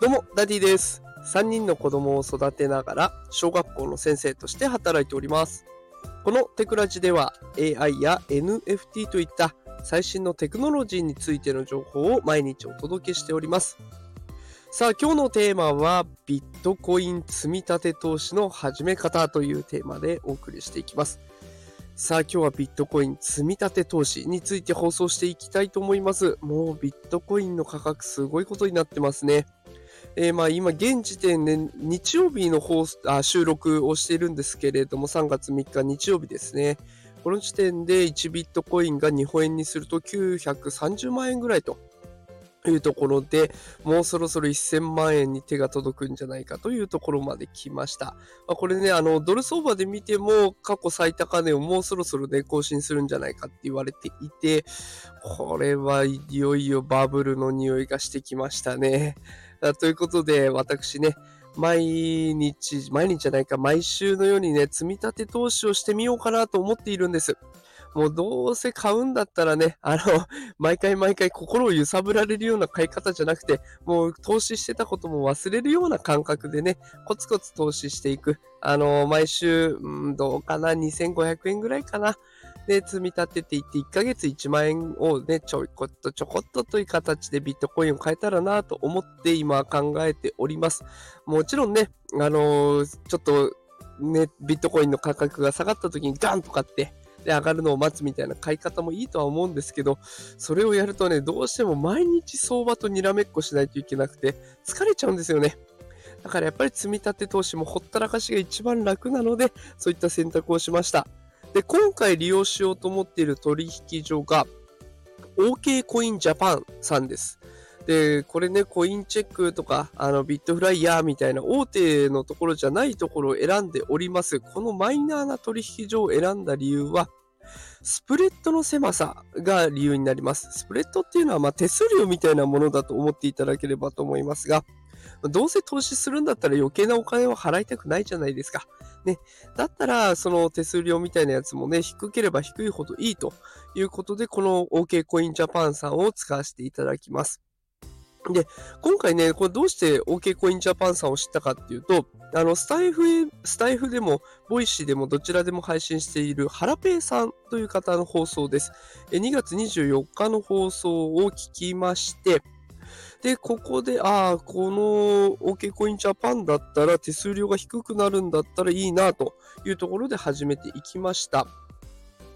どうも、ダディです。3人の子供を育てながら、小学校の先生として働いております。このテクラジでは、AI や NFT といった最新のテクノロジーについての情報を毎日お届けしております。さあ、今日のテーマは、ビットコイン積み立て投資の始め方というテーマでお送りしていきます。さあ今日はビットコイン積み立て投資について放送していきたいと思います。もうビットコインの価格すごいことになってますね。えー、まあ今現時点で日曜日の放あ収録をしているんですけれども3月3日日曜日ですね。この時点で1ビットコインが日本円にすると930万円ぐらいというところで、もうそろそろ1000万円に手が届くんじゃないかというところまで来ました。まあ、これね、あの、ドル相場で見ても過去最高値をもうそろそろね、更新するんじゃないかって言われていて、これはいよいよバブルの匂いがしてきましたね。ということで、私ね、毎日、毎日じゃないか、毎週のようにね、積み立て投資をしてみようかなと思っているんです。もうどうせ買うんだったらね、あの、毎回毎回心を揺さぶられるような買い方じゃなくて、もう投資してたことも忘れるような感覚でね、コツコツ投資していく。あの、毎週、うん、どうかな、2500円ぐらいかな。で、積み立てていって、1ヶ月1万円をね、ちょこっとちょこっとという形でビットコインを変えたらなと思って今考えております。もちろんね、あのー、ちょっとね、ビットコインの価格が下がった時にガンと買って、で、上がるのを待つみたいな買い方もいいとは思うんですけど、それをやるとね、どうしても毎日相場とにらめっこしないといけなくて、疲れちゃうんですよね。だからやっぱり積み立て投資もほったらかしが一番楽なので、そういった選択をしました。で、今回利用しようと思っている取引所が、OK コインジャパンさんです。で、これね、コインチェックとか、あの、ビットフライヤーみたいな大手のところじゃないところを選んでおります。このマイナーな取引所を選んだ理由は、スプレッドの狭さが理由になります。スプレッドっていうのは、まあ手数料みたいなものだと思っていただければと思いますが、どうせ投資するんだったら余計なお金を払いたくないじゃないですか。ね。だったら、その手数料みたいなやつもね、低ければ低いほどいいということで、この OK コインジャパンさんを使わせていただきます。で、今回ね、これどうして OK コインジャパンさんを知ったかっていうと、あの、スタエフ、スタエフでも、 Voicy でもどちらでも配信しているハラペイさんという方の放送です。2月24日の放送を聞きまして、で、ここで、ああ、この OK コインジャパンだったら手数料が低くなるんだったらいいなというところで始めていきました。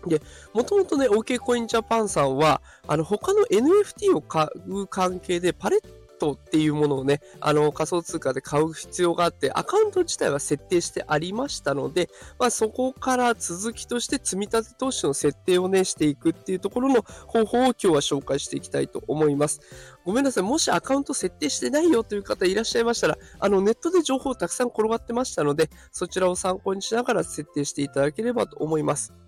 で、もともとね、OK コインジャパンさんは、あの、他の NFT を買う関係で、パレットっていうものをね、あの、仮想通貨で買う必要があって、アカウント自体は設定してありましたので、まあ、そこから続きとして積み立て投資の設定をね、していくっていうところの方法を今日は紹介していきたいと思います。ごめんなさい。もしアカウント設定してないよという方いらっしゃいましたら、あの、ネットで情報たくさん転がってましたので、そちらを参考にしながら設定していただければと思います。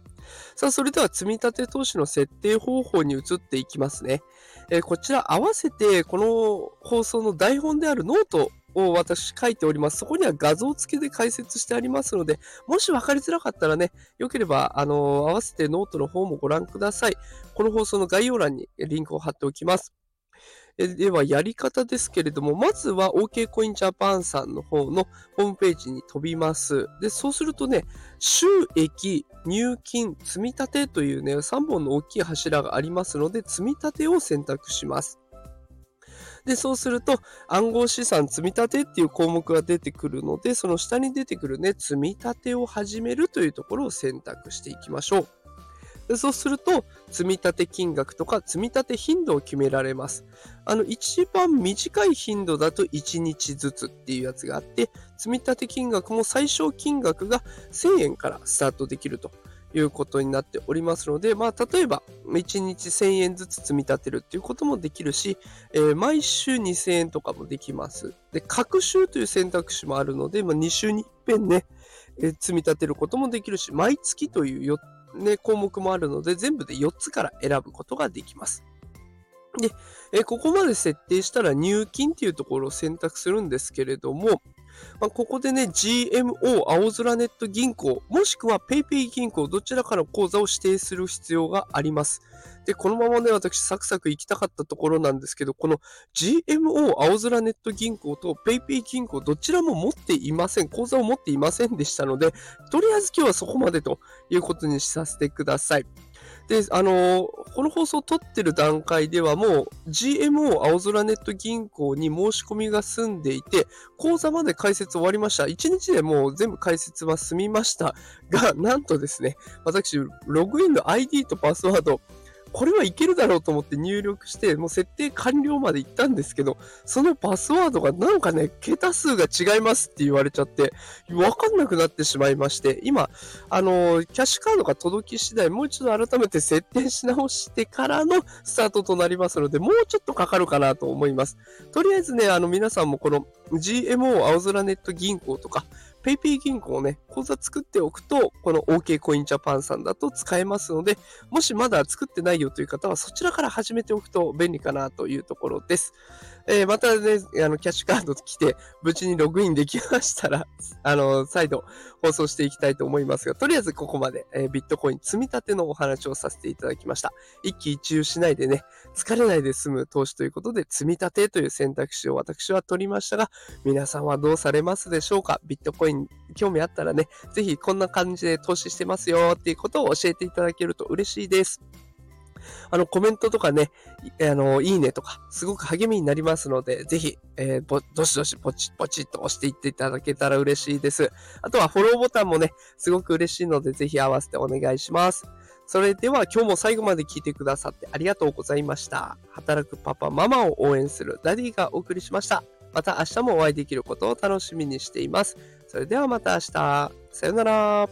さあ、それでは積立投資の設定方法に移っていきますね。えー、こちら合わせて、この放送の台本であるノートを私書いております。そこには画像付きで解説してありますので、もし分かりづらかったらね、よければ、あのー、合わせてノートの方もご覧ください。この放送の概要欄にリンクを貼っておきます。では、やり方ですけれども、まずは OK コインジャパンさんの方のホームページに飛びます。で、そうするとね、収益、入金、積み立てというね、3本の大きい柱がありますので、積み立てを選択します。で、そうすると、暗号資産積み立てっていう項目が出てくるので、その下に出てくるね、積み立てを始めるというところを選択していきましょう。でそうすると、積立金額とか積立頻度を決められます。あの、一番短い頻度だと1日ずつっていうやつがあって、積立金額も最小金額が1000円からスタートできるということになっておりますので、まあ、例えば、1日1000円ずつ積み立てるっていうこともできるし、えー、毎週2000円とかもできます。で、各週という選択肢もあるので、まあ、2週に一遍ね、えー、積み立てることもできるし、毎月というね、項目もあるので、全部で4つから選ぶことができます。で、えここまで設定したら入金っていうところを選択するんですけれども、まあ、ここでね、GMO 青空ネット銀行、もしくは PayPay 銀行、どちらかの口座を指定する必要があります。で、このままね、私、サクサク行きたかったところなんですけど、この GMO 青空ネット銀行と PayPay 銀行、どちらも持っていません。口座を持っていませんでしたので、とりあえず今日はそこまでということにさせてください。で、あのー、この放送を撮ってる段階ではもう GMO 青空ネット銀行に申し込みが済んでいて、口座まで開設終わりました。1日でもう全部開設は済みましたが、なんとですね、私、ログインの ID とパスワード、これはいけるだろうと思って入力して、もう設定完了まで行ったんですけど、そのパスワードがなんかね、桁数が違いますって言われちゃって、わかんなくなってしまいまして、今、あのキャッシュカードが届き次第、もう一度改めて設定し直してからのスタートとなりますので、もうちょっとかかるかなと思います。とりあえずね、あの皆さんもこの GMO 青空ネット銀行とか、PayPay 銀行をね、口座作っておくと、この OK コインジャパンさんだと使えますので、もしまだ作ってないよという方は、そちらから始めておくと便利かなというところです。えー、またね、あの、キャッシュカード来て、無事にログインできましたら、あの、再度放送していきたいと思いますが、とりあえずここまで、えー、ビットコイン積み立てのお話をさせていただきました。一喜一憂しないでね、疲れないで済む投資ということで、積み立てという選択肢を私は取りましたが、皆さんはどうされますでしょうか？ビットコイン興味あったらね、ぜひこんな感じで投資してますよっていうことを教えていただけると嬉しいです。あの、コメントとかね、あの、いいねとか、すごく励みになりますので、ぜひ、えー、どしどしポチポチっと押していっていただけたら嬉しいです。あとはフォローボタンもね、すごく嬉しいので、ぜひ合わせてお願いします。それでは今日も最後まで聞いてくださってありがとうございました。働くパパ、ママを応援するダディがお送りしました。また明日もお会いできることを楽しみにしています。それではまた明日。さよなら。